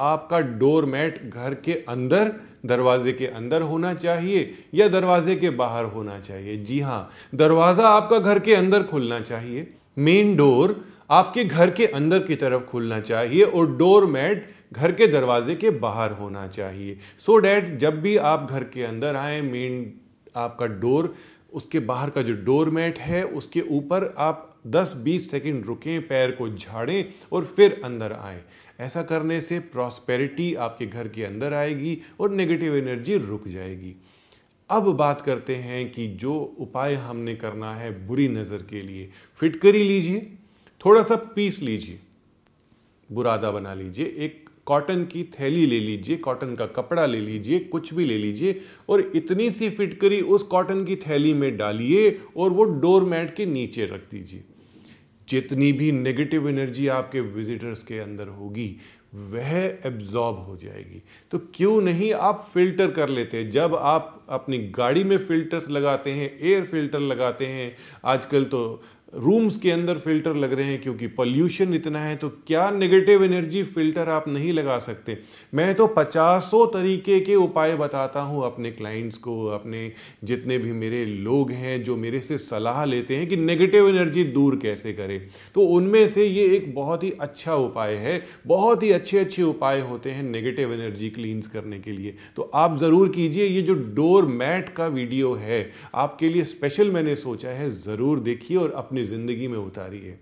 आपका door mat घर के अंदर, दरवाजे के अंदर होना चाहिए या दरवाजे के बाहर होना चाहिए? जी हाँ दरवाज़ा आपका घर के अंदर खुलना चाहिए। मेन डोर आपके घर के अंदर की तरफ़ खुलना चाहिए और डोर मैट घर के दरवाजे के बाहर होना चाहिए। सो so डैट जब भी आप घर के अंदर आए, मेन आपका डोर, उसके बाहर का जो डोर मैट है, उसके ऊपर आप 10-20 सेकंड रुकें, पैर को झाड़ें और फिर अंदर आए। ऐसा करने से प्रॉस्पेरिटी आपके घर के अंदर आएगी और नेगेटिव एनर्जी रुक जाएगी। अब बात करते हैं कि जो उपाय हमने करना है बुरी नज़र के लिए फिटकरी लीजिए, थोड़ा सा पीस लीजिए, बुरादा बना लीजिए, एक कॉटन की थैली ले लीजिए कॉटन का कपड़ा ले लीजिए, कुछ भी ले लीजिए और इतनी सी फिटकरी उस कॉटन की थैली में डालिए और वो डोर मैट के नीचे रख दीजिए। जितनी भी नेगेटिव एनर्जी आपके विजिटर्स के अंदर होगी, वह एब्जॉर्ब हो जाएगी। तो क्यों नहीं आप फ़िल्टर कर लेते हैं? जब आप अपनी गाड़ी में फिल्टर्स लगाते हैं एयर फ़िल्टर लगाते हैं, आजकल तो रूम्स के अंदर फ़िल्टर लग रहे हैं क्योंकि पॉल्यूशन इतना है तो क्या नेगेटिव एनर्जी फ़िल्टर आप नहीं लगा सकते? मैं तो पचासों तरीके के उपाय बताता हूँ अपने क्लाइंट्स को, अपने जितने भी मेरे लोग हैं जो मेरे से सलाह लेते हैं कि नेगेटिव एनर्जी दूर कैसे करें। तो उनमें से ये एक बहुत ही अच्छा उपाय है, बहुत ही अच्छे अच्छे उपाय होते हैं नेगेटिव एनर्जी क्लींस करने के लिए। तो आप ज़रूर कीजिए, ये जो डोर मैट का वीडियो है, आपके लिए स्पेशल मैंने सोचा है, ज़रूर देखिए और अपनी अपनी ज़िंदगी में उतारिए